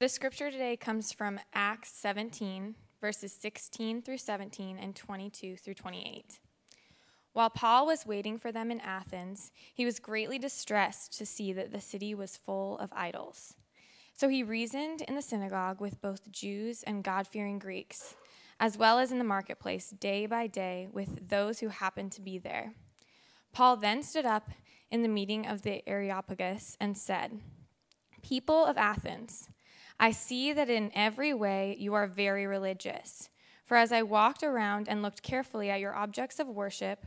The scripture today comes from Acts 17, verses 16 through 17 and 22 through 28. While Paul was waiting for them in Athens, he was greatly distressed to see that the city was full of idols. So he reasoned in the synagogue with both Jews and God fearing Greeks, as well as in the marketplace day by day with those who happened to be there. Paul then stood up in the meeting of the Areopagus and said, People of Athens, I see that in every way you are very religious. For as I walked around and looked carefully at your objects of worship,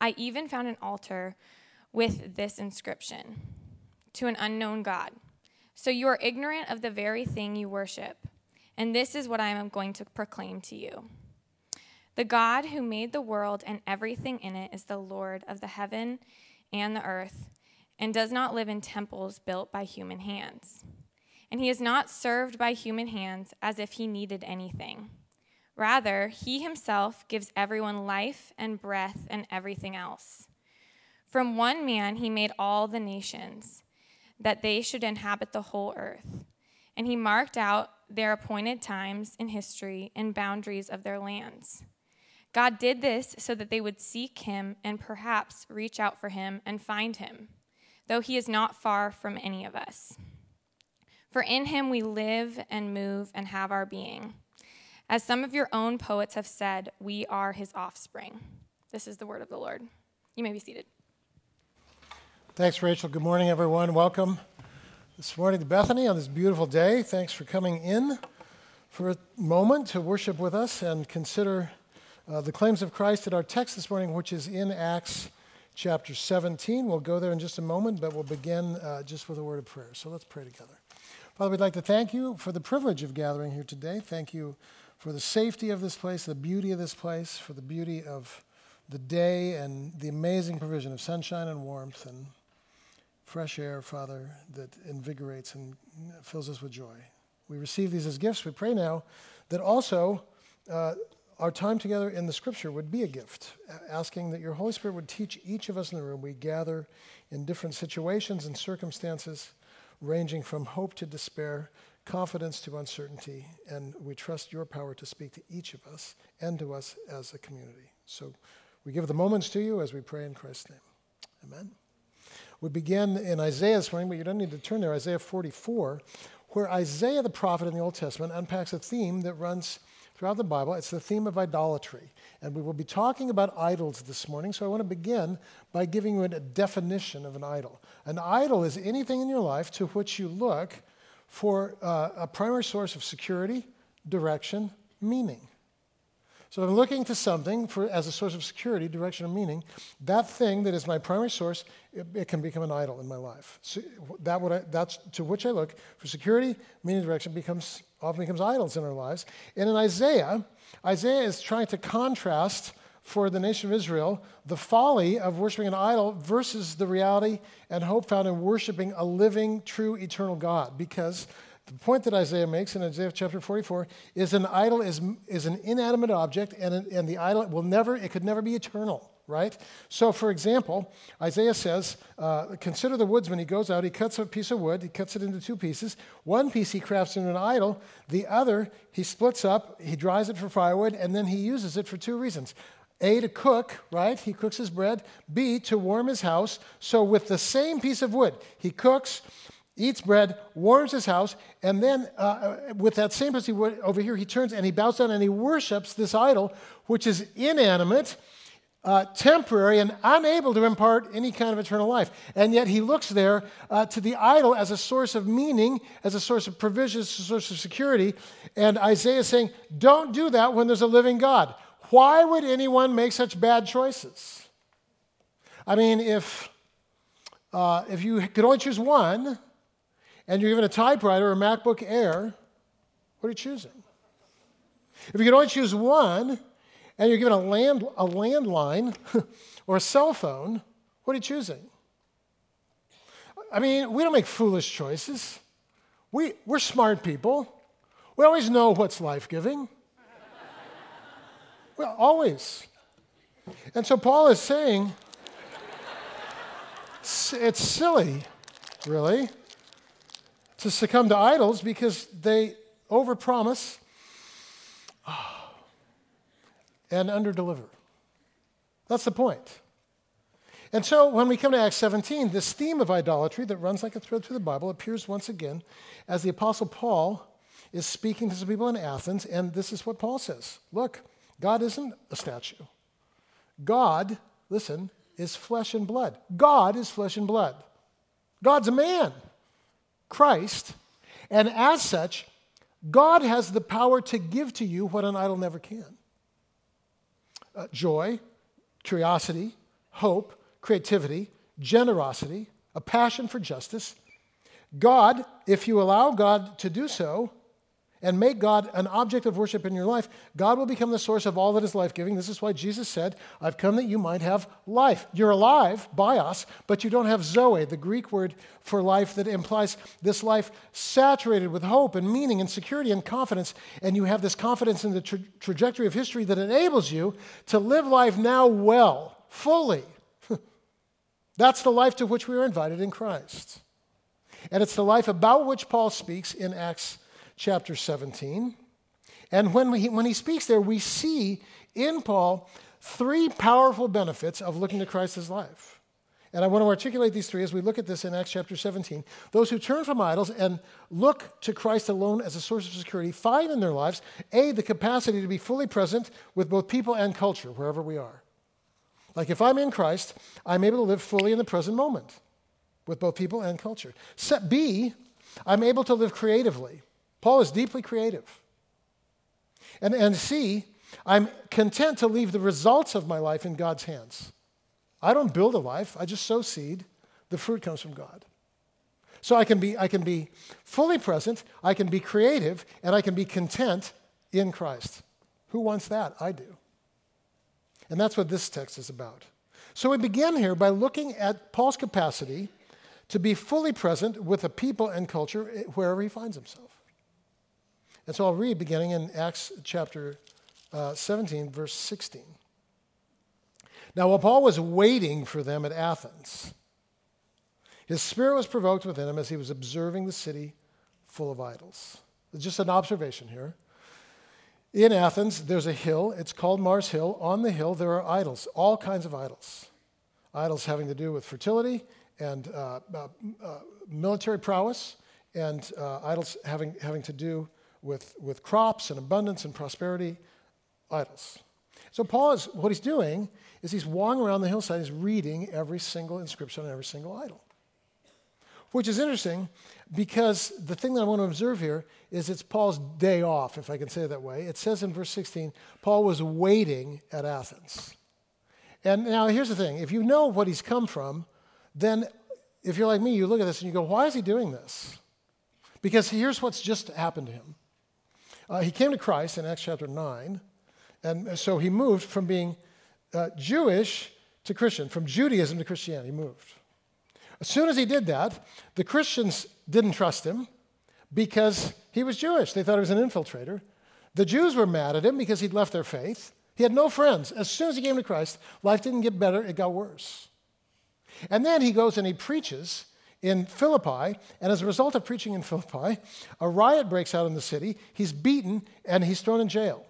I even found an altar with this inscription To an unknown God. So you are ignorant of the very thing you worship. And this is what I am going to proclaim to you. The God who made the world and everything in it is the Lord of the heaven and the earth, and does not live in temples built by human hands and he is not served by human hands as if he needed anything. Rather, he himself gives everyone life and breath and everything else. From one man he made all the nations, that they should inhabit the whole earth. And he marked out their appointed times in history and boundaries of their lands. God did this so that they would seek him and perhaps reach out for him and find him, though he is not far from any of us. For in him we live and move and have our being. As some of your own poets have said, we are his offspring. This is the word of the Lord. You may be seated. Thanks, Rachel. Good morning, everyone. Welcome this morning to Bethany on this beautiful day. Thanks for coming in for a moment to worship with us and consider uh, the claims of Christ at our text this morning, which is in Acts chapter 17. We'll go there in just a moment, but we'll begin uh, just with a word of prayer. So let's pray together. Father, we'd like to thank you for the privilege of gathering here today. Thank you for the safety of this place, the beauty of this place, for the beauty of the day and the amazing provision of sunshine and warmth and fresh air, Father, that invigorates and fills us with joy. We receive these as gifts. We pray now that also uh, our time together in the scripture would be a gift, asking that your Holy Spirit would teach each of us in the room. We gather in different situations and circumstances ranging from hope to despair, confidence to uncertainty, and we trust your power to speak to each of us and to us as a community. So we give the moments to you as we pray in Christ's name. Amen. We begin in Isaiah this morning, but you don't need to turn there, Isaiah 44, where Isaiah the prophet in the Old Testament unpacks a theme that runs throughout the Bible. It's the theme of idolatry. And we will be talking about idols this morning. So I want to begin by giving you a definition of an idol. An idol is anything in your life to which you look for uh, a primary source of security, direction, meaning. So I'm looking to something for, as a source of security, direction, and meaning. That thing that is my primary source, it, it can become an idol in my life. So that I, that's to which I look for security, meaning, direction becomes often becomes idols in our lives. And in Isaiah, Isaiah is trying to contrast for the nation of Israel the folly of worshiping an idol versus the reality and hope found in worshiping a living, true, eternal God. Because the point that Isaiah makes in Isaiah chapter 44 is an idol is, is an inanimate object, and, and the idol will never, it could never be eternal right? So, for example, Isaiah says, uh, Consider the woodsman. He goes out, he cuts a piece of wood, he cuts it into two pieces. One piece he crafts into an idol, the other he splits up, he dries it for firewood, and then he uses it for two reasons. A, to cook, right? He cooks his bread. B, to warm his house. So, with the same piece of wood, he cooks, eats bread, warms his house, and then uh, uh with that same wood over here, he turns and he bows down and he worships this idol, which is inanimate uh, temporary and unable to impart any kind of eternal life. And yet he looks there uh, to the idol as a source of meaning, as a source of provision, as a source of security. And Isaiah is saying, don't do that when there's a living God. Why would anyone make such bad choices? I mean, if, uh, if you could only choose one, and you're given a typewriter or a MacBook Air, what are you choosing? If you could only choose one, and you're given a, land, a landline or a cell phone, what are you choosing? I mean, we don't make foolish choices. We, we're smart people. We always know what's life giving. well, always. And so Paul is saying it's silly, really, to succumb to idols because they overpromise and underdeliver. That's the point. And so when we come to Acts 17, this theme of idolatry that runs like a thread through the Bible appears once again as the Apostle Paul is speaking to some people in Athens, and this is what Paul says Look, God isn't a statue. God, listen, is flesh and blood. God is flesh and blood. God's a man, Christ, and as such, God has the power to give to you what an idol never can uh, joy, curiosity, hope, creativity, generosity, a passion for justice. God, if you allow God to do so, and make God an object of worship in your life, God will become the source of all that is life giving. This is why Jesus said, I've come that you might have life. You're alive, bios, but you don't have zoe, the Greek word for life that implies this life saturated with hope and meaning and security and confidence. And you have this confidence in the tra- trajectory of history that enables you to live life now well, fully. That's the life to which we are invited in Christ. And it's the life about which Paul speaks in Acts chapter 17. And when, we, when he speaks there, we see in Paul three powerful benefits of looking to Christ's life. And I want to articulate these three as we look at this in Acts chapter 17. Those who turn from idols and look to Christ alone as a source of security find in their lives, A, the capacity to be fully present with both people and culture, wherever we are. Like if I'm in Christ, I'm able to live fully in the present moment with both people and culture. Set B, I'm able to live creatively. Paul is deeply creative. And, and I'm content to leave the results of my life in God's hands. I don't build a life, I just sow seed. The fruit comes from God. So I can be, I can be fully present, I can be creative, and I can be content in Christ. Who wants that? I do. And that's what this text is about. So we begin here by looking at Paul's capacity to be fully present with a people and culture wherever he finds himself. And so I'll read beginning in Acts chapter uh, 17, verse 16. Now, while Paul was waiting for them at Athens, his spirit was provoked within him as he was observing the city full of idols. Just an observation here. In Athens, there's a hill. It's called Mars Hill. On the hill, there are idols, all kinds of idols. Idols having to do with fertility and uh, uh, uh military prowess, and uh, idols having, having to do with, with crops and abundance and prosperity, idols. So Paul is what he's doing is he's walking around the hillside, he's reading every single inscription on every single idol. Which is interesting because the thing that I want to observe here is it's Paul's day off, if I can say it that way. It says in verse 16, Paul was waiting at Athens. And now here's the thing if you know what he's come from, then if you're like me, you look at this and you go, why is he doing this? Because here's what's just happened to him. Uh, he came to Christ in Acts chapter 9, and so he moved from being uh, Jewish to Christian, from Judaism to Christianity. He moved. As soon as he did that, the Christians didn't trust him because he was Jewish. They thought he was an infiltrator. The Jews were mad at him because he'd left their faith. He had no friends. As soon as he came to Christ, life didn't get better, it got worse. And then he goes and he preaches in Philippi, and as a result of preaching in Philippi, a riot breaks out in the city. He's beaten and he's thrown in jail.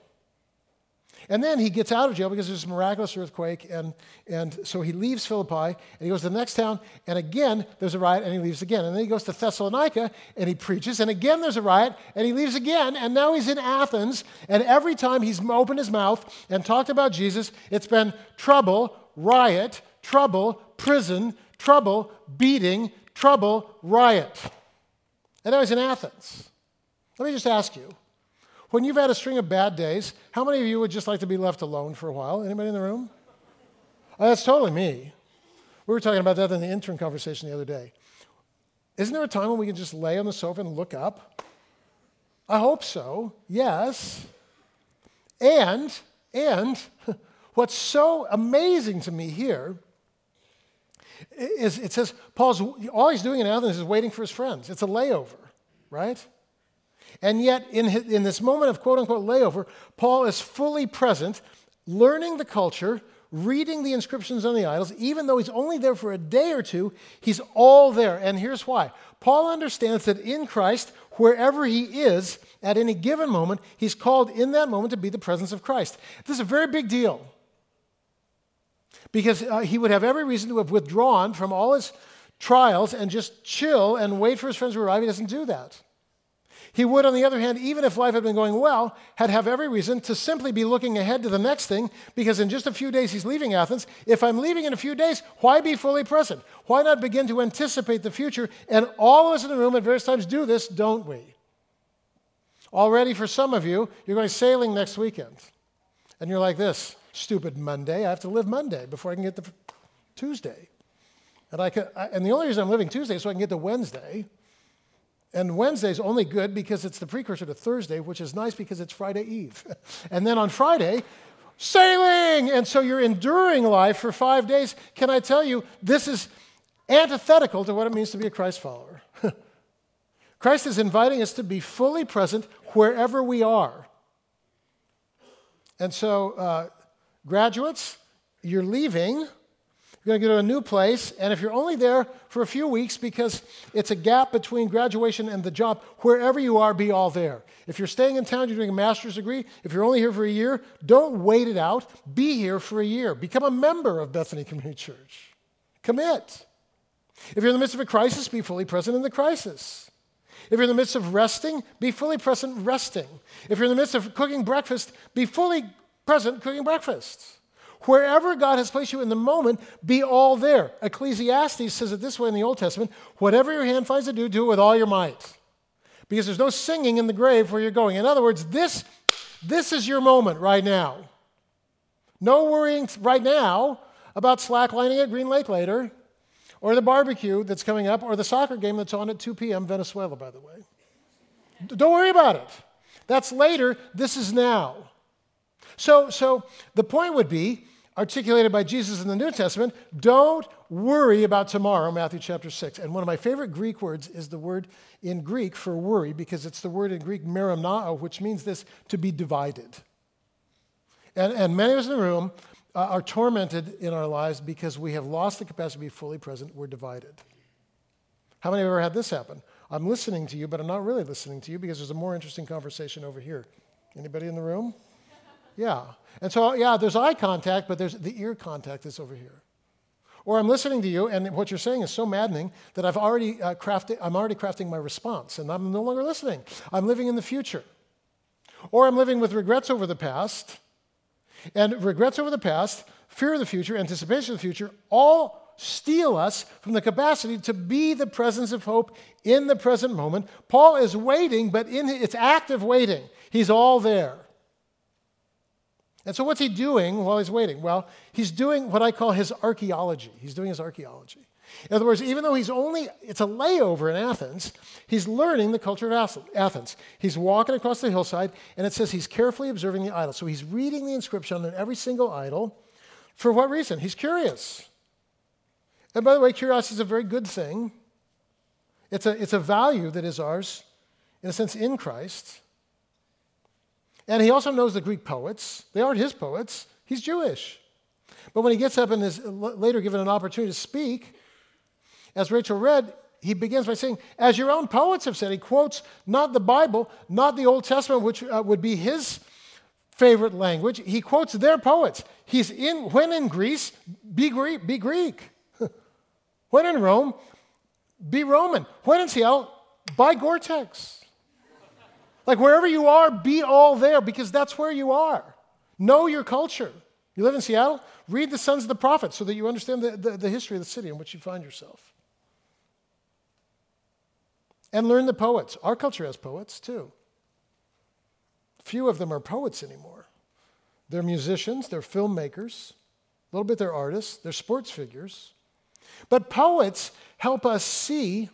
And then he gets out of jail because there's a miraculous earthquake, and, and so he leaves Philippi and he goes to the next town, and again there's a riot, and he leaves again. And then he goes to Thessalonica and he preaches, and again there's a riot, and he leaves again, and now he's in Athens, and every time he's opened his mouth and talked about Jesus, it's been trouble, riot, trouble, prison, trouble, beating, trouble, riot. And I was in Athens. Let me just ask you when you've had a string of bad days, how many of you would just like to be left alone for a while? Anybody in the room? Oh, that's totally me. We were talking about that in the intern conversation the other day. Isn't there a time when we can just lay on the sofa and look up? I hope so. Yes. And and what's so amazing to me here is it says Paul's all he's doing in Athens is waiting for his friends. It's a layover, right? And yet, in, in this moment of quote unquote layover, Paul is fully present, learning the culture, reading the inscriptions on the idols, even though he's only there for a day or two, he's all there. And here's why Paul understands that in Christ, wherever he is at any given moment, he's called in that moment to be the presence of Christ. This is a very big deal because uh, he would have every reason to have withdrawn from all his trials and just chill and wait for his friends to arrive. He doesn't do that. He would, on the other hand, even if life had been going well, had have every reason to simply be looking ahead to the next thing because in just a few days he's leaving Athens. If I'm leaving in a few days, why be fully present? Why not begin to anticipate the future? And all of us in the room at various times do this, don't we? Already, for some of you, you're going sailing next weekend. And you're like this stupid Monday. I have to live Monday before I can get to Tuesday. And, I could, I, and the only reason I'm living Tuesday is so I can get to Wednesday. And Wednesday's only good because it's the precursor to Thursday, which is nice because it's Friday Eve. and then on Friday, sailing! And so you're enduring life for five days. Can I tell you, this is antithetical to what it means to be a Christ follower. Christ is inviting us to be fully present wherever we are. And so, uh, graduates, you're leaving you're going to go to a new place, and if you're only there for a few weeks because it's a gap between graduation and the job, wherever you are, be all there. If you're staying in town, you're doing a master's degree, if you're only here for a year, don't wait it out. Be here for a year. Become a member of Bethany Community Church. Commit. If you're in the midst of a crisis, be fully present in the crisis. If you're in the midst of resting, be fully present resting. If you're in the midst of cooking breakfast, be fully present cooking breakfast. Wherever God has placed you in the moment, be all there. Ecclesiastes says it this way in the Old Testament whatever your hand finds to do, do it with all your might. Because there's no singing in the grave where you're going. In other words, this, this is your moment right now. No worrying right now about slacklining at Green Lake later, or the barbecue that's coming up, or the soccer game that's on at 2 p.m., Venezuela, by the way. Don't worry about it. That's later. This is now. So, so the point would be articulated by Jesus in the New Testament don't worry about tomorrow, Matthew chapter 6. And one of my favorite Greek words is the word in Greek for worry, because it's the word in Greek merimnao, which means this to be divided. And, and many of us in the room uh, are tormented in our lives because we have lost the capacity to be fully present. We're divided. How many have ever had this happen? I'm listening to you, but I'm not really listening to you because there's a more interesting conversation over here. Anybody in the room? Yeah. And so, yeah, there's eye contact, but there's the ear contact that's over here. Or I'm listening to you, and what you're saying is so maddening that I've already uh, crafted, I'm already crafting my response, and I'm no longer listening. I'm living in the future. Or I'm living with regrets over the past, and regrets over the past, fear of the future, anticipation of the future, all steal us from the capacity to be the presence of hope in the present moment. Paul is waiting, but in it's active waiting. He's all there. And so, what's he doing while he's waiting? Well, he's doing what I call his archaeology. He's doing his archaeology. In other words, even though he's only, it's a layover in Athens, he's learning the culture of Athens. He's walking across the hillside, and it says he's carefully observing the idol. So he's reading the inscription on every single idol. For what reason? He's curious. And by the way, curiosity is a very good thing. It's a, it's a value that is ours, in a sense, in Christ. And he also knows the Greek poets. They aren't his poets, he's Jewish. But when he gets up and is later given an opportunity to speak, as Rachel read, he begins by saying, As your own poets have said, he quotes not the Bible, not the Old Testament, which uh, would be his favorite language. He quotes their poets. He's in, when in Greece, be Greek. Be Greek. when in Rome, be Roman. When in Seattle, buy Gore-Tex. Like wherever you are, be all there because that's where you are. Know your culture. You live in Seattle? Read the Sons of the Profits so that you understand the, the, the history of the city in which you find yourself. And learn the poets. Our culture has poets too. Few of them are poets anymore. They're musicians, they're filmmakers, a little bit they're artists, they're sports figures. But poets help us see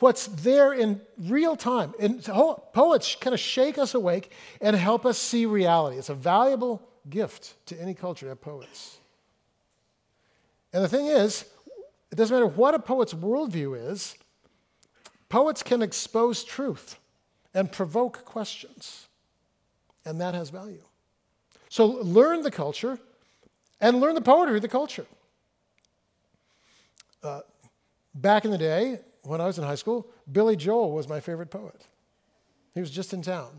what's there in real time. And poets kind of shake us awake and help us see reality. It's a valuable gift to any culture to have poets. And the thing is, it doesn't matter what a poet's worldview is, poets can expose truth and provoke questions. And that has value. So learn the culture, and learn the poetry of the culture. Uh, back in the day, when I was in high school, Billy Joel was my favorite poet. He was just in town.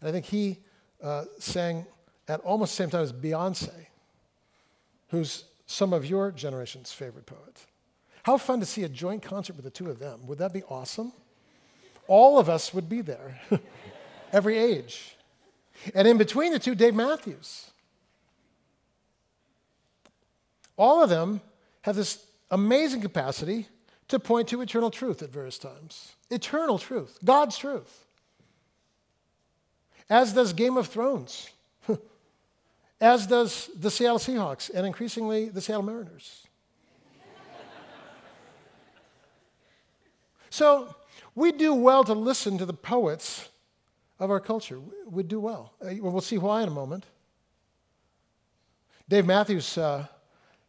And I think he uh, sang at almost the same time as Beyonce, who's some of your generation's favorite poet. How fun to see a joint concert with the two of them. Would that be awesome? All of us would be there, every age. And in between the two, Dave Matthews. All of them have this amazing capacity to point to eternal truth at various times. Eternal truth, God's truth. As does Game of Thrones, as does the Seattle Seahawks, and increasingly the Seattle Mariners. so we do well to listen to the poets of our culture. We do well. Uh, we'll see why in a moment. Dave Matthews uh,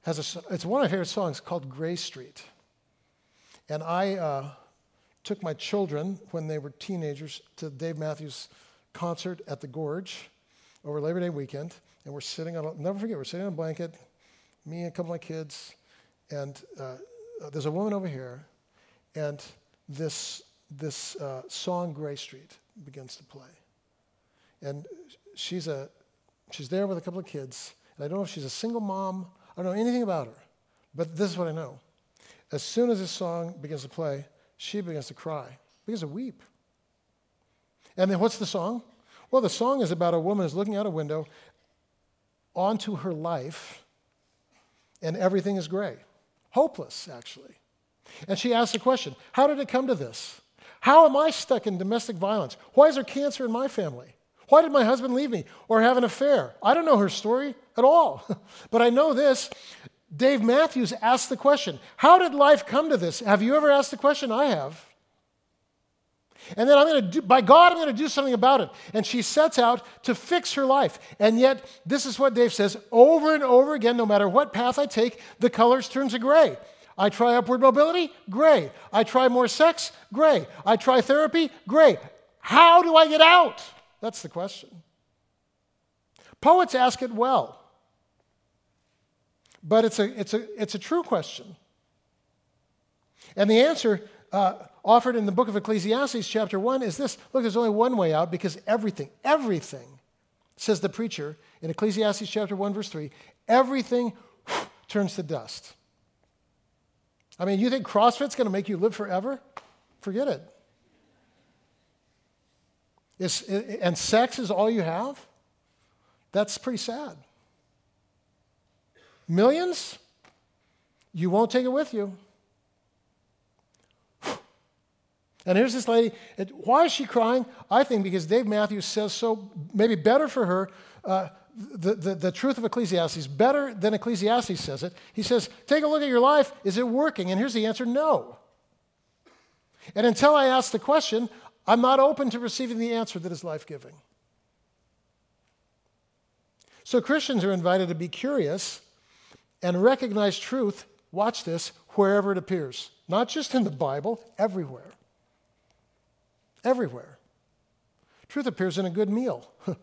has a, it's one of my favorite songs called Grey Street. And I uh, took my children when they were teenagers to Dave Matthews' concert at the Gorge over Labor Day weekend. And we're sitting on, a, never forget, we're sitting on a blanket, me and a couple of my kids. And uh, there's a woman over here. And this, this uh, song, Grey Street, begins to play. And she's, a, she's there with a couple of kids. And I don't know if she's a single mom. I don't know anything about her. But this is what I know. As soon as this song begins to play, she begins to cry, begins to weep. And then what's the song? Well, the song is about a woman who's looking out a window onto her life, and everything is gray. Hopeless, actually. And she asks the question How did it come to this? How am I stuck in domestic violence? Why is there cancer in my family? Why did my husband leave me or have an affair? I don't know her story at all. but I know this Dave Matthews asked the question How did life come to this? Have you ever asked the question? I have. And then I'm going to do, by God, I'm going to do something about it. And she sets out to fix her life. And yet, this is what Dave says over and over again no matter what path I take, the colors turn to gray. I try upward mobility, gray. I try more sex, gray. I try therapy, gray. How do I get out? That's the question. Poets ask it well. But it's a, it's a, it's a true question. And the answer uh, offered in the book of Ecclesiastes, chapter 1, is this look, there's only one way out because everything, everything, says the preacher in Ecclesiastes chapter 1, verse 3, everything turns to dust. I mean, you think CrossFit's going to make you live forever? Forget it. It's, and sex is all you have? That's pretty sad. Millions? You won't take it with you. And here's this lady. Why is she crying? I think because Dave Matthews says so, maybe better for her, uh, the, the, the truth of Ecclesiastes, better than Ecclesiastes says it. He says, Take a look at your life. Is it working? And here's the answer no. And until I ask the question, I'm not open to receiving the answer that is life giving. So Christians are invited to be curious and recognize truth, watch this, wherever it appears. Not just in the Bible, everywhere. Everywhere. Truth appears in a good meal.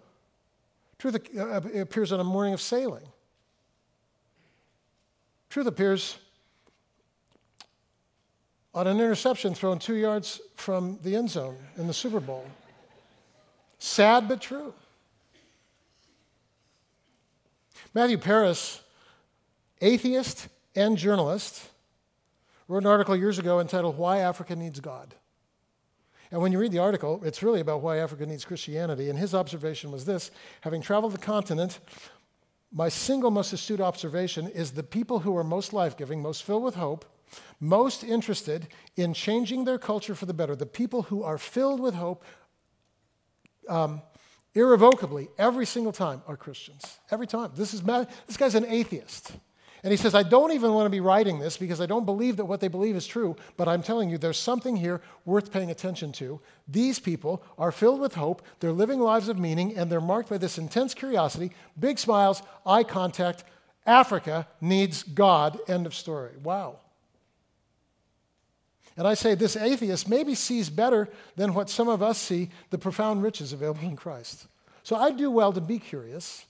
Truth uh, appears on a morning of sailing. Truth appears on an interception thrown two yards from the end zone in the Super Bowl. Sad but true. Matthew Parris atheist and journalist, wrote an article years ago entitled Why Africa Needs God. And when you read the article, it's really about why Africa needs Christianity. And his observation was this having traveled the continent, my single most astute observation is the people who are most life giving, most filled with hope, most interested in changing their culture for the better, the people who are filled with hope um, irrevocably every single time are Christians. Every time. This, is, mad- this guy's an atheist. And he says, I don't even want to be writing this because I don't believe that what they believe is true, but I'm telling you, there's something here worth paying attention to. These people are filled with hope, they're living lives of meaning, and they're marked by this intense curiosity, big smiles, eye contact. Africa needs God. End of story. Wow. And I say this atheist maybe sees better than what some of us see the profound riches available in Christ. So I do well to be curious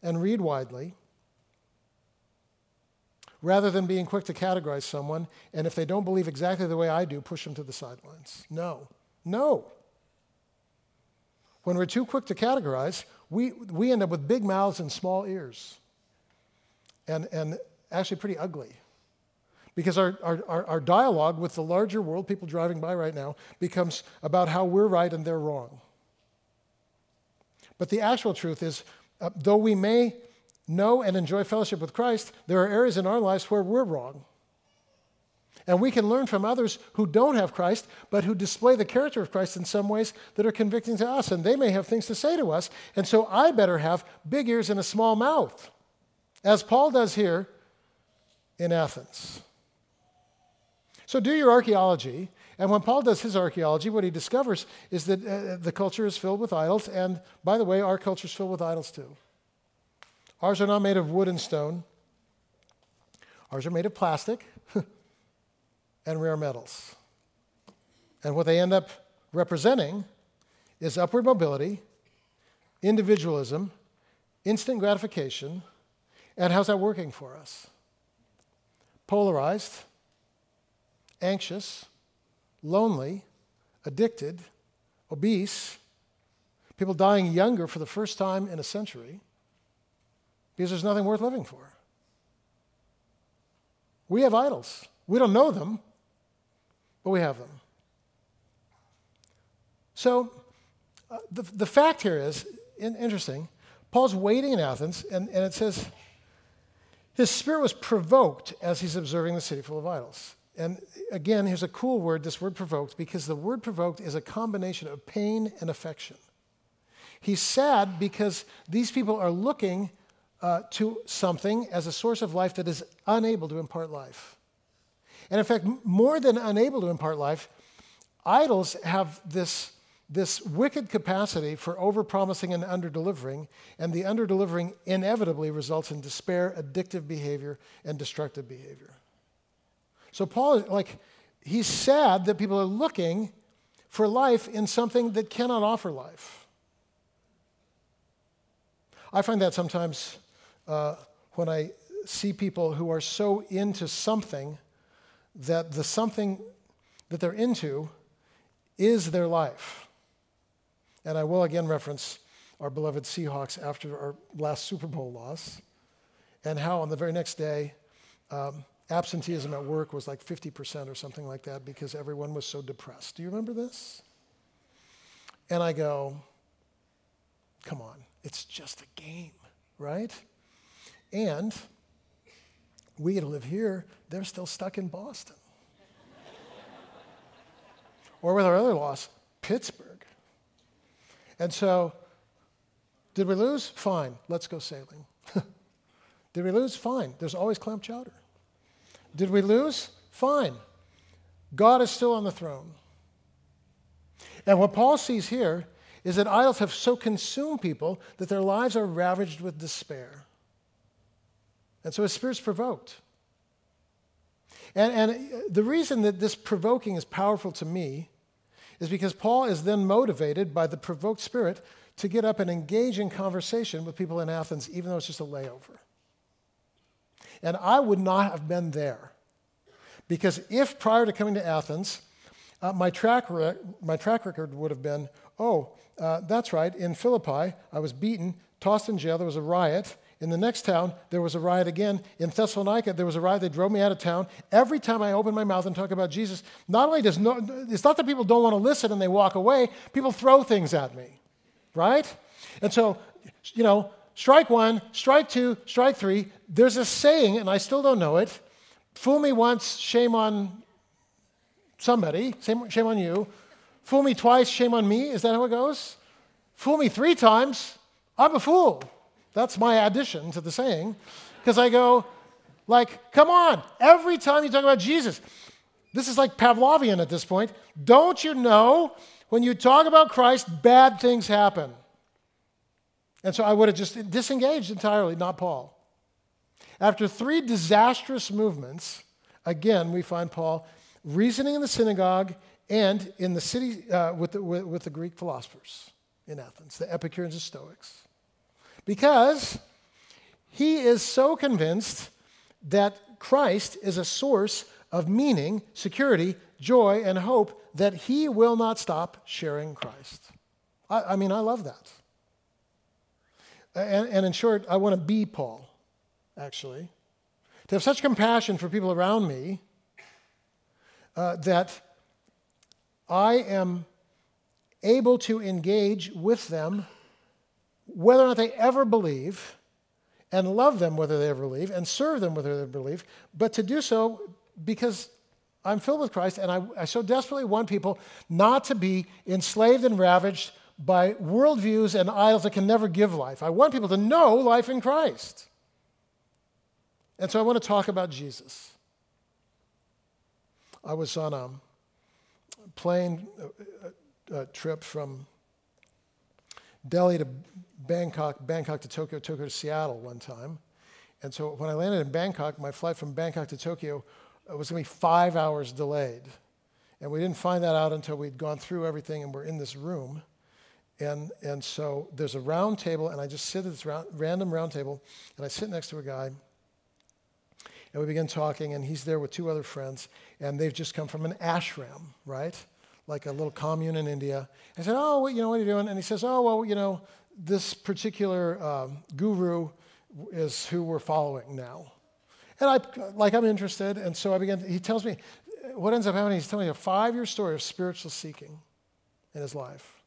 and read widely rather than being quick to categorize someone, and if they don't believe exactly the way I do, push them to the sidelines. No, no. When we're too quick to categorize, we, we end up with big mouths and small ears, and, and actually pretty ugly. Because our, our, our dialogue with the larger world, people driving by right now, becomes about how we're right and they're wrong. But the actual truth is, uh, though we may know and enjoy fellowship with Christ, there are areas in our lives where we're wrong. And we can learn from others who don't have Christ, but who display the character of Christ in some ways that are convicting to us. And they may have things to say to us. And so I better have big ears and a small mouth, as Paul does here in Athens. So do your archaeology. And when Paul does his archaeology, what he discovers is that uh, the culture is filled with idols. And by the way, our culture is filled with idols too. Ours are not made of wood and stone, ours are made of plastic and rare metals. And what they end up representing is upward mobility, individualism, instant gratification, and how's that working for us? Polarized, anxious, lonely, addicted, obese, people dying younger for the first time in a century because there's nothing worth living for. We have idols. We don't know them, but we have them. So uh, the, the fact here is in, interesting. Paul's waiting in Athens, and, and it says his spirit was provoked as he's observing the city full of idols. And again, here's a cool word, this word provoked, because the word provoked is a combination of pain and affection. He's sad because these people are looking uh, to something as a source of life that is unable to impart life. And in fact, more than unable to impart life, idols have this, this wicked capacity for overpromising and underdelivering, and the underdelivering inevitably results in despair, addictive behavior, and destructive behavior. So Paul, like, he's sad that people are looking for life in something that cannot offer life. I find that sometimes uh, when I see people who are so into something that the something that they're into is their life. And I will again reference our beloved Seahawks after our last Super Bowl loss, and how on the very next day, um, absenteeism at work was like 50% or something like that because everyone was so depressed. Do you remember this? And I go, come on, it's just a game, right? And we to live here, they're still stuck in Boston. or with our other loss, Pittsburgh. And so, did we lose? Fine, let's go sailing. did we lose? Fine, there's always clam chowder. Did we lose? Fine. God is still on the throne. And what Paul sees here is that idols have so consumed people that their lives are ravaged with despair. And so his spirit's provoked. And, and the reason that this provoking is powerful to me is because Paul is then motivated by the provoked spirit to get up and engage in conversation with people in Athens, even though it's just a layover. And I would not have been there. Because if prior to coming to Athens, uh, my, track re- my track record would have been oh, uh, that's right, in Philippi, I was beaten, tossed in jail, there was a riot, in the next town, there was a riot again. In Thessalonica, there was a riot. They drove me out of town. Every time I open my mouth and talk about Jesus, not only does no, it's not that people don't want to listen and they walk away, people throw things at me, right? And so, you know, strike one, strike two, strike three. There's a saying, and I still don't know it fool me once, shame on somebody, shame on you. Fool me twice, shame on me. Is that how it goes? Fool me three times, I'm a fool. That's my addition to the saying. Because I go, like, come on, every time you talk about Jesus, this is like Pavlovian at this point. Don't you know when you talk about Christ, bad things happen? And so I would have just disengaged entirely, not Paul. After three disastrous movements, again, we find Paul reasoning in the synagogue and in the city uh, with, the, with, with the Greek philosophers in Athens, the Epicureans and Stoics because he is so convinced that Christ is a source of meaning, security, joy, and hope that he will not stop sharing Christ. I, I mean, I love that. And, and in short, I want to be Paul, actually. To have such compassion for people around me uh, that I am able to engage with them whether or not they ever believe, and love them whether they ever believe, and serve them whether they believe, but to do so because I'm filled with Christ and I, I so desperately want people not to be enslaved and ravaged by worldviews and idols that can never give life. I want people to know life in Christ. And so I want to talk about Jesus. I was on a plane a, a trip from Delhi to Bangkok, Bangkok to Tokyo, Tokyo to Seattle one time. And so when I landed in Bangkok, my flight from Bangkok to Tokyo uh, was going to be five hours delayed. And we didn't find that out until we'd gone through everything and we're in this room. And, and so there's a round table, and I just sit at this round, random round table, and I sit next to a guy, and we begin talking, and he's there with two other friends, and they've just come from an ashram, right? Like a little commune in India. I said, Oh, you know, what are you doing? And he says, Oh, well, you know, this particular um, guru is who we're following now. And I, like, I'm interested, and so I began, he tells me, what ends up happening, he's telling me a five year story of spiritual seeking in his life.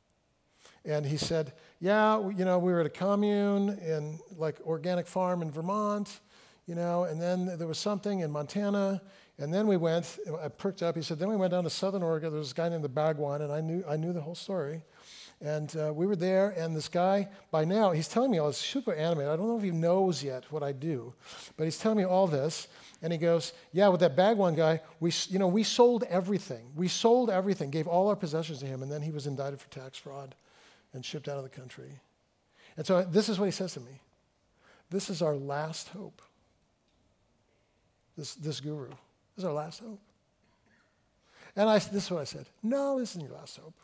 And he said, Yeah, you know, we were at a commune in like organic farm in Vermont, you know, and then there was something in Montana. And then we went, I perked up. He said, Then we went down to Southern Oregon. There was a guy named the Bhagwan, and I knew, I knew the whole story. And uh, we were there, and this guy, by now, he's telling me all this super animated. I don't know if he knows yet what I do, but he's telling me all this. And he goes, Yeah, with that Bhagwan guy, we, you know, we sold everything. We sold everything, gave all our possessions to him, and then he was indicted for tax fraud and shipped out of the country. And so this is what he says to me This is our last hope. This, this guru. This is our last hope. And I, this is what I said No, this isn't your last hope.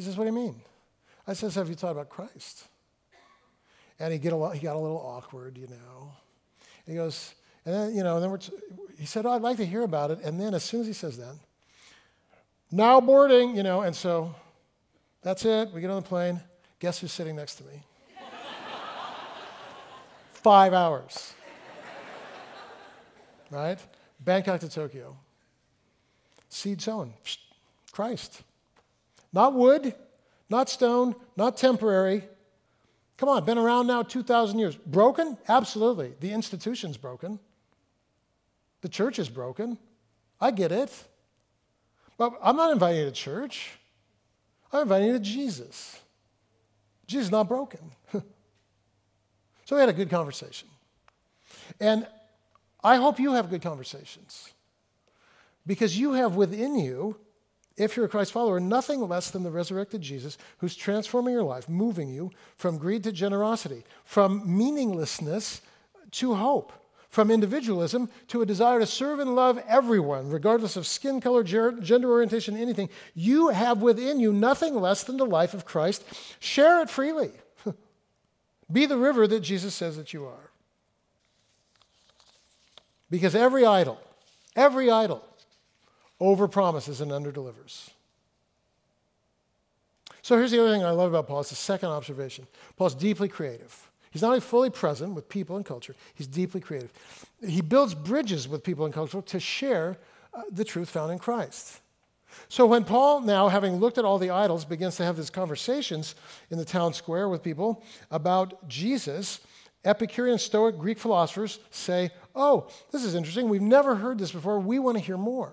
He says, What do you mean? I says, Have you thought about Christ? And he, get a, he got a little awkward, you know. He goes, and then, you know, and then we're t- he said, oh, I'd like to hear about it. And then as soon as he says that, now boarding, you know, and so that's it. We get on the plane. Guess who's sitting next to me? Five hours. Right? Bangkok to Tokyo. Seed sown. Christ. Not wood, not stone, not temporary. Come on, been around now 2,000 years. Broken? Absolutely. The institution's broken. The church is broken. I get it. But I'm not inviting you to church. I'm inviting you to Jesus. Jesus is not broken. so we had a good conversation. And I hope you have good conversations because you have within you if you're a Christ follower, nothing less than the resurrected Jesus who's transforming your life, moving you from greed to generosity, from meaninglessness to hope, from individualism to a desire to serve and love everyone, regardless of skin color, gender orientation, anything. You have within you nothing less than the life of Christ. Share it freely. Be the river that Jesus says that you are. Because every idol, every idol over promises and under delivers. So here's the other thing I love about Paul. It's the second observation. Paul's deeply creative. He's not only fully present with people and culture, he's deeply creative. He builds bridges with people and culture to share uh, the truth found in Christ. So when Paul, now having looked at all the idols, begins to have these conversations in the town square with people about Jesus, Epicurean, Stoic, Greek philosophers say, Oh, this is interesting. We've never heard this before. We want to hear more.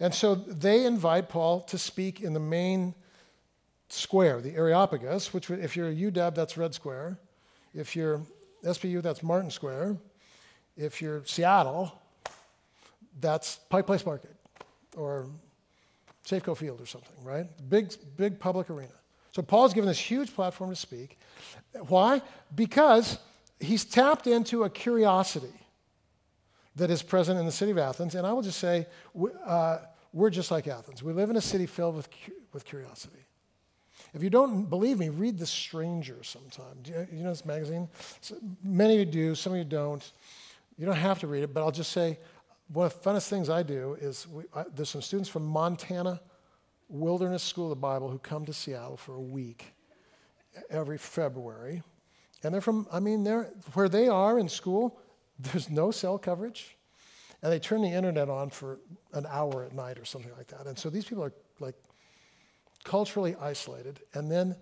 And so they invite Paul to speak in the main square, the Areopagus, which, if you're a UW, that's Red Square. If you're SPU, that's Martin Square. If you're Seattle, that's Pike Place Market or Safeco Field or something, right? Big, big public arena. So Paul's given this huge platform to speak. Why? Because he's tapped into a curiosity that is present in the city of Athens. And I will just say, uh, we're just like Athens. We live in a city filled with, with curiosity. If you don't believe me, read The Stranger sometime. You, you know this magazine? So many of you do, some of you don't. You don't have to read it, but I'll just say one of the funnest things I do is we, I, there's some students from Montana Wilderness School of the Bible who come to Seattle for a week every February. And they're from, I mean, they're where they are in school, there's no cell coverage. And they turn the internet on for an hour at night or something like that. And so these people are like culturally isolated. And then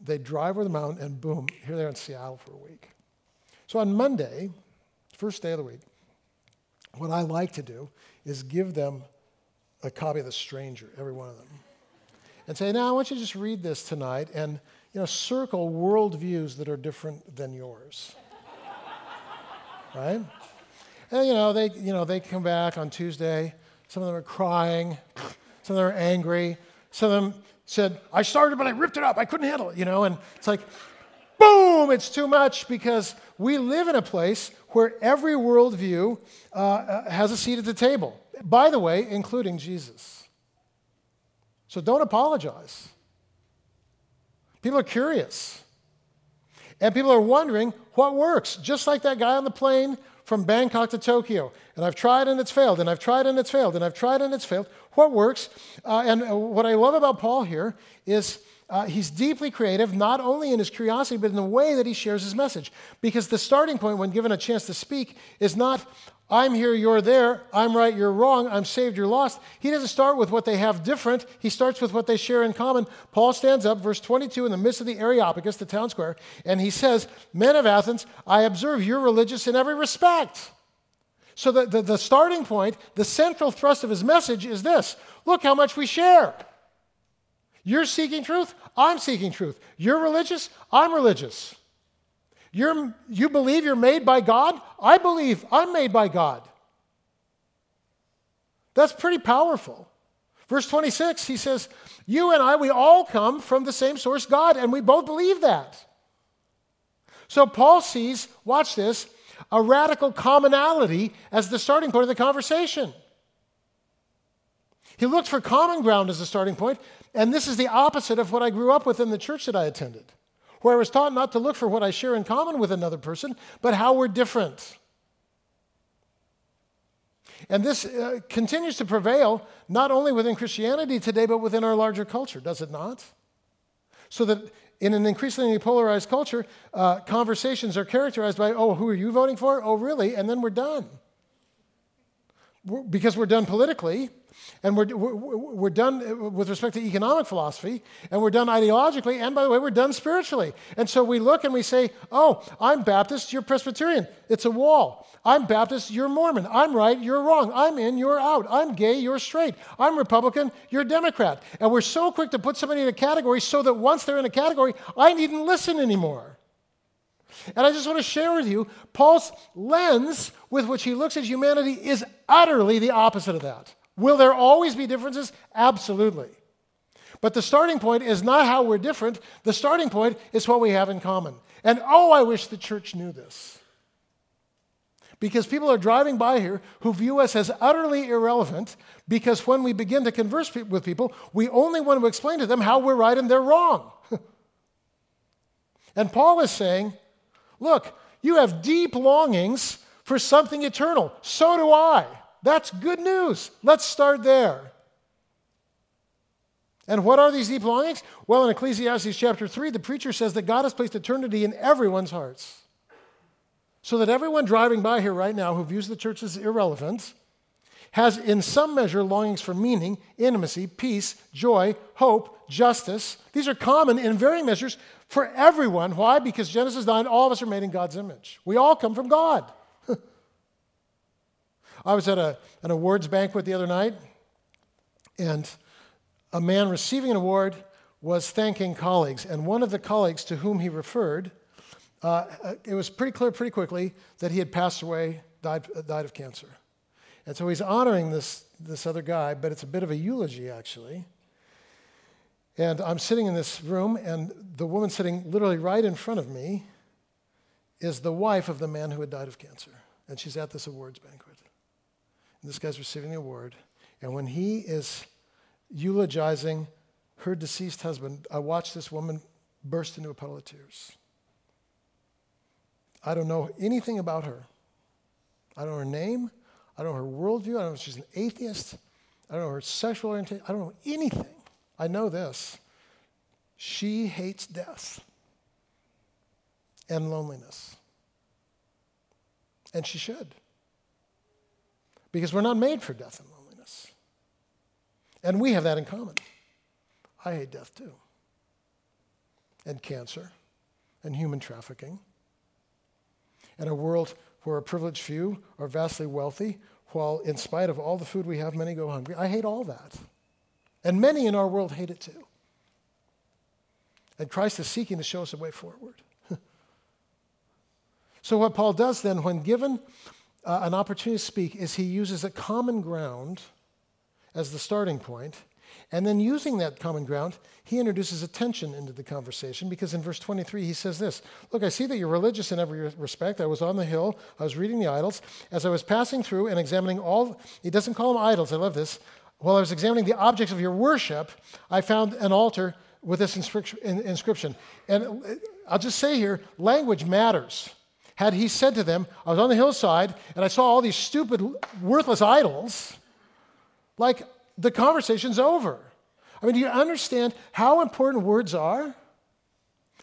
they drive over the mountain and boom, here they are in Seattle for a week. So on Monday, first day of the week, what I like to do is give them a copy of The Stranger, every one of them, and say, now I want you to just read this tonight and you know, circle worldviews that are different than yours. right? And you know, they you know, they come back on Tuesday, some of them are crying, some of them are angry, some of them said, I started but I ripped it up, I couldn't handle it, you know, and it's like, boom, it's too much because we live in a place where every worldview uh, uh, has a seat at the table. By the way, including Jesus. So don't apologize. People are curious. And people are wondering what works, just like that guy on the plane from Bangkok to Tokyo. And I've tried and it's failed, and I've tried and it's failed, and I've tried and it's failed. What works? Uh, and uh, what I love about Paul here is uh, he's deeply creative, not only in his curiosity, but in the way that he shares his message. Because the starting point, when given a chance to speak, is not, I'm here, you're there, I'm right, you're wrong, I'm saved, you're lost. He doesn't start with what they have different, he starts with what they share in common. Paul stands up, verse 22, in the midst of the Areopagus, the town square, and he says, Men of Athens, I observe you're religious in every respect. So the, the, the starting point, the central thrust of his message is this look how much we share. You're seeking truth, I'm seeking truth. You're religious, I'm religious. You're, you believe you're made by God, I believe I'm made by God. That's pretty powerful. Verse 26, he says, You and I, we all come from the same source, God, and we both believe that. So Paul sees, watch this, a radical commonality as the starting point of the conversation. He looked for common ground as a starting point, and this is the opposite of what I grew up with in the church that I attended, where I was taught not to look for what I share in common with another person, but how we're different. And this uh, continues to prevail not only within Christianity today, but within our larger culture, does it not? So that in an increasingly polarized culture, uh, conversations are characterized by, oh, who are you voting for? Oh, really? And then we're done. We're, because we're done politically, and we're, we're, we're, done with respect to economic philosophy, and we're done ideologically, and by the way, we're done spiritually. And so we look and we say, oh, I'm Baptist, you're Presbyterian. It's a wall. I'm Baptist, you're Mormon. I'm right, you're wrong. I'm in, you're out. I'm gay, you're straight. I'm Republican, you're Democrat. And we're so quick to put somebody in a category so that once they're in a category, I needn't listen anymore. And I just want to share with you Paul's lens with which he looks at humanity is utterly the opposite of that. Will there always be differences? Absolutely. But the starting point is not how we're different, the starting point is what we have in common. And oh, I wish the church knew this. Because people are driving by here who view us as utterly irrelevant because when we begin to converse with people, we only want to explain to them how we're right and they're wrong. and Paul is saying, look, you have deep longings for something eternal. So do I. That's good news. Let's start there. And what are these deep longings? Well, in Ecclesiastes chapter 3, the preacher says that God has placed eternity in everyone's hearts. So that everyone driving by here right now who views the church as irrelevant has, in some measure, longings for meaning, intimacy, peace, joy, hope, justice. These are common in varying measures for everyone. Why? Because Genesis 9, all of us are made in God's image. We all come from God. I was at a, an awards banquet the other night, and a man receiving an award was thanking colleagues. And one of the colleagues to whom he referred, uh, it was pretty clear pretty quickly that he had passed away, died, died of cancer. And so he's honoring this, this other guy, but it's a bit of a eulogy, actually. And I'm sitting in this room, and the woman sitting literally right in front of me is the wife of the man who had died of cancer. And she's at this awards banquet. This guy's receiving the award. And when he is eulogizing her deceased husband, I watched this woman burst into a puddle of tears. I don't know anything about her. I don't know her name. I don't know her worldview. I don't know if she's an atheist. I don't know her sexual orientation. I don't know anything. I know this. She hates death and loneliness. And she should. Because we're not made for death and loneliness. And we have that in common. I hate death too, and cancer, and human trafficking. And a world where a privileged few are vastly wealthy, while in spite of all the food we have, many go hungry. I hate all that. And many in our world hate it too. And Christ is seeking to show us a way forward. so, what Paul does then, when given uh, an opportunity to speak, is he uses a common ground as the starting point and then, using that common ground, he introduces a tension into the conversation because in verse 23 he says this Look, I see that you're religious in every respect. I was on the hill, I was reading the idols. As I was passing through and examining all, he doesn't call them idols, I love this. While I was examining the objects of your worship, I found an altar with this inscription. And uh, I'll just say here language matters. Had he said to them, I was on the hillside and I saw all these stupid, worthless idols, like the conversation's over. I mean, do you understand how important words are?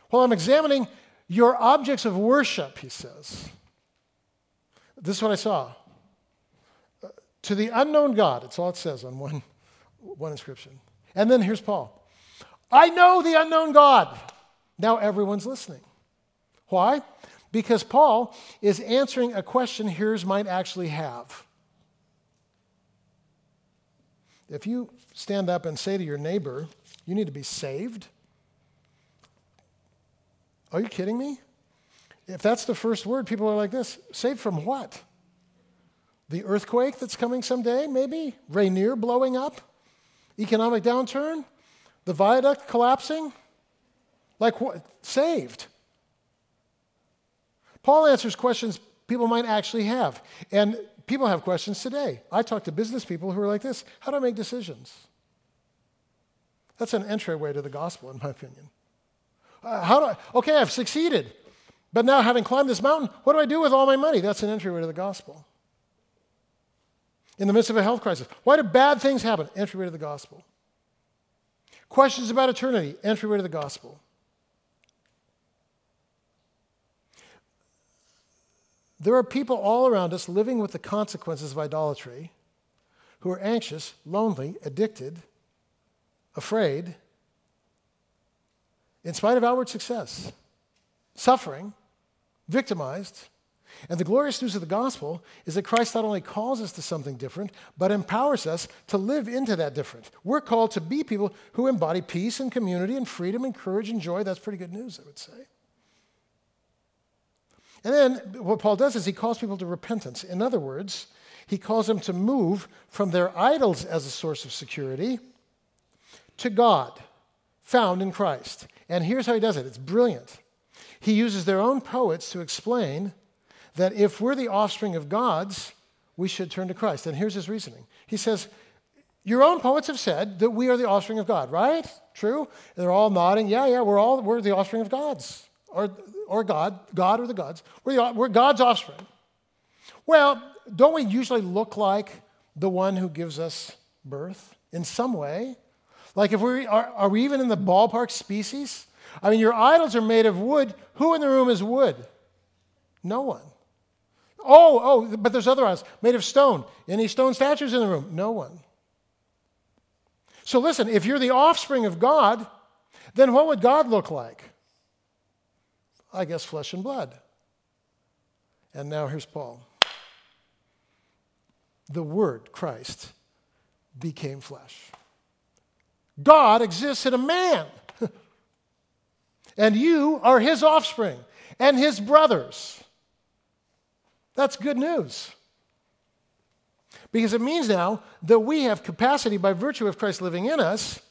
Well, I'm examining your objects of worship, he says. This is what I saw. To the unknown God, it's all it says on one, one inscription. And then here's Paul I know the unknown God. Now everyone's listening. Why? Because Paul is answering a question hearers might actually have. If you stand up and say to your neighbor, you need to be saved, are you kidding me? If that's the first word, people are like this saved from what? The earthquake that's coming someday, maybe? Rainier blowing up? Economic downturn? The viaduct collapsing? Like what? Saved. Paul answers questions people might actually have. And people have questions today. I talk to business people who are like this How do I make decisions? That's an entryway to the gospel, in my opinion. Uh, how do I, okay, I've succeeded. But now, having climbed this mountain, what do I do with all my money? That's an entryway to the gospel. In the midst of a health crisis, why do bad things happen? Entryway to the gospel. Questions about eternity, entryway to the gospel. There are people all around us living with the consequences of idolatry who are anxious, lonely, addicted, afraid, in spite of outward success, suffering, victimized. And the glorious news of the gospel is that Christ not only calls us to something different, but empowers us to live into that different. We're called to be people who embody peace and community and freedom and courage and joy. That's pretty good news, I would say. And then what Paul does is he calls people to repentance. In other words, he calls them to move from their idols as a source of security to God, found in Christ. And here's how he does it it's brilliant. He uses their own poets to explain that if we're the offspring of gods, we should turn to Christ. And here's his reasoning. He says, Your own poets have said that we are the offspring of God, right? True? And they're all nodding. Yeah, yeah, we're all we're the offspring of gods. Or or God, God or the gods. We're, we're God's offspring. Well, don't we usually look like the one who gives us birth in some way? Like if we are, are we even in the ballpark species? I mean, your idols are made of wood. Who in the room is wood? No one. Oh, oh, but there's other idols made of stone. Any stone statues in the room? No one. So listen, if you're the offspring of God, then what would God look like? I guess, flesh and blood. And now here's Paul. The Word, Christ, became flesh. God exists in a man. and you are his offspring and his brothers. That's good news. Because it means now that we have capacity by virtue of Christ living in us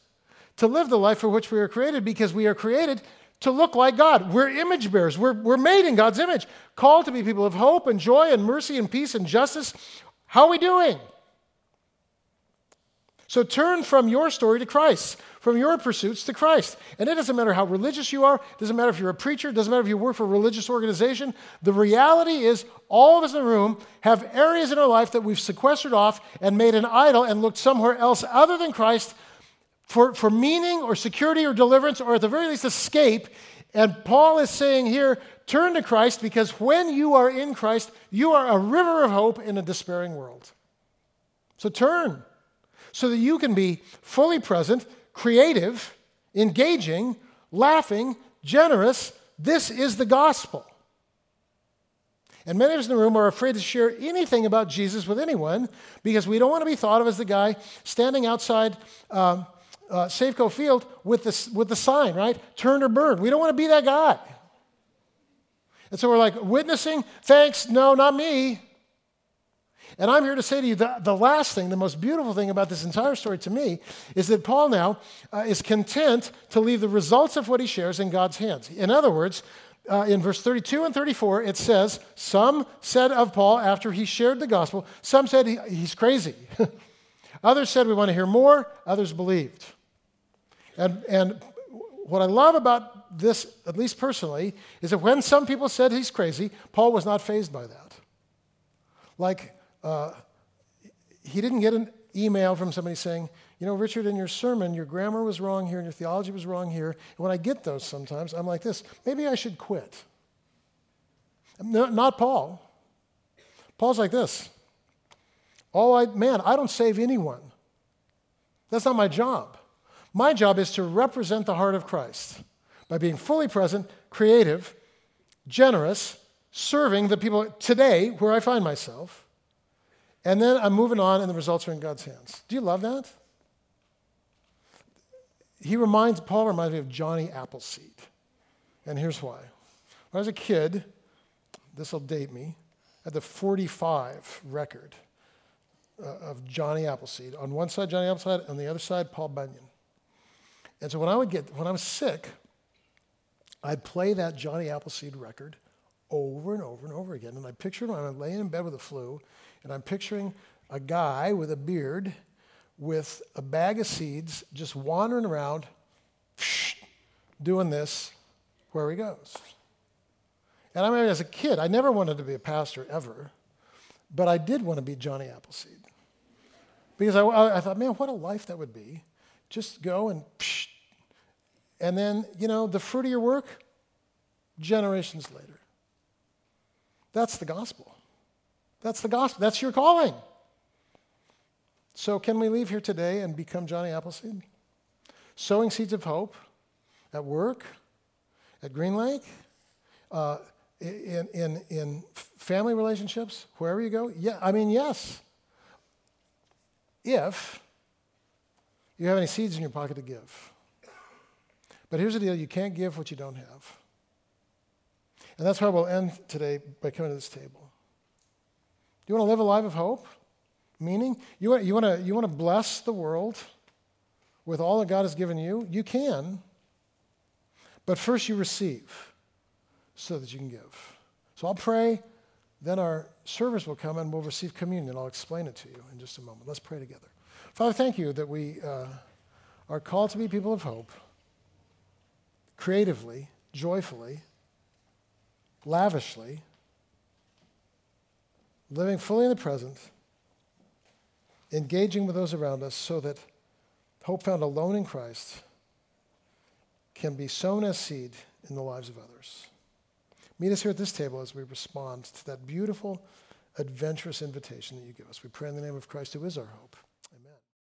to live the life for which we are created because we are created to look like God. We're image bearers. We're, we're made in God's image, called to be people of hope and joy and mercy and peace and justice. How are we doing? So turn from your story to Christ. from your pursuits to Christ. And it doesn't matter how religious you are, it doesn't matter if you're a preacher, it doesn't matter if you work for a religious organization. The reality is, all of us in the room have areas in our life that we've sequestered off and made an idol and looked somewhere else other than Christ for, for meaning or security or deliverance or at the very least escape. And Paul is saying here, turn to Christ because when you are in Christ, you are a river of hope in a despairing world. So turn so that you can be fully present, creative, engaging, laughing, generous. This is the gospel. And many of us in the room are afraid to share anything about Jesus with anyone because we don't want to be thought of as the guy standing outside uh, uh, Safeco Field with the, with the sign, right? Turn or burn. We don't want to be that guy. And so we're like, witnessing? Thanks, no, not me. And I'm here to say to you the, the last thing, the most beautiful thing about this entire story to me is that Paul now uh, is content to leave the results of what he shares in God's hands. In other words, uh, in verse 32 and 34, it says, Some said of Paul after he shared the gospel, some said he, he's crazy. others said, We want to hear more. Others believed. And, and what I love about this, at least personally, is that when some people said he's crazy, Paul was not fazed by that. Like, uh, he didn't get an email from somebody saying, you know, Richard, in your sermon, your grammar was wrong here and your theology was wrong here. And when I get those sometimes, I'm like this maybe I should quit. No, not Paul. Paul's like this. Oh, I, man, I don't save anyone. That's not my job. My job is to represent the heart of Christ by being fully present, creative, generous, serving the people today where I find myself and then I'm moving on, and the results are in God's hands. Do you love that? He reminds, Paul reminds me of Johnny Appleseed. And here's why. When I was a kid, this will date me, had the 45 record uh, of Johnny Appleseed. On one side, Johnny Appleseed, on the other side, Paul Bunyan. And so when I would get, when I was sick, I'd play that Johnny Appleseed record over and over and over again. And I pictured when I'm laying in bed with the flu, and I'm picturing a guy with a beard with a bag of seeds just wandering around doing this where he goes. And I remember as a kid, I never wanted to be a pastor ever, but I did want to be Johnny Appleseed. Because I, I thought, man, what a life that would be. Just go and psh, and then, you know, the fruit of your work, generations later. That's the gospel. That's the gospel. That's your calling. So, can we leave here today and become Johnny Appleseed? Sowing seeds of hope at work, at Green Lake, uh, in, in, in family relationships, wherever you go? Yeah, I mean, yes. If you have any seeds in your pocket to give. But here's the deal you can't give what you don't have. And that's why we'll end today by coming to this table. Do you want to live a life of hope? Meaning? You want, you, want to, you want to bless the world with all that God has given you? You can. But first you receive so that you can give. So I'll pray, then our service will come and we'll receive communion. I'll explain it to you in just a moment. Let's pray together. Father, thank you that we uh, are called to be people of hope, creatively, joyfully, lavishly living fully in the present, engaging with those around us so that hope found alone in Christ can be sown as seed in the lives of others. Meet us here at this table as we respond to that beautiful, adventurous invitation that you give us. We pray in the name of Christ, who is our hope.